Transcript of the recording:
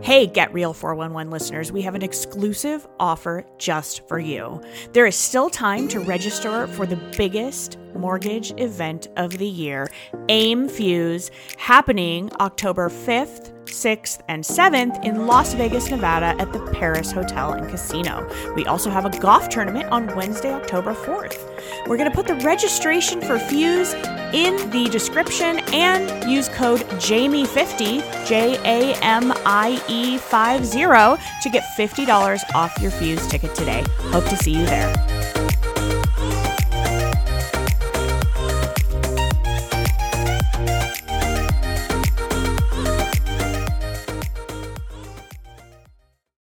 Hey, Get Real 411 listeners, we have an exclusive offer just for you. There is still time to register for the biggest mortgage event of the year, AIME Fuse, happening October 5th 6th, and 7th in Las Vegas, Nevada at the Paris Hotel and Casino. We also have a golf tournament on Wednesday, October 4th. We're going to put the registration for Fuse in the description and use code JAMIE50, J A M I E 50, to get $50 off your Fuse ticket today. Hope to see you there.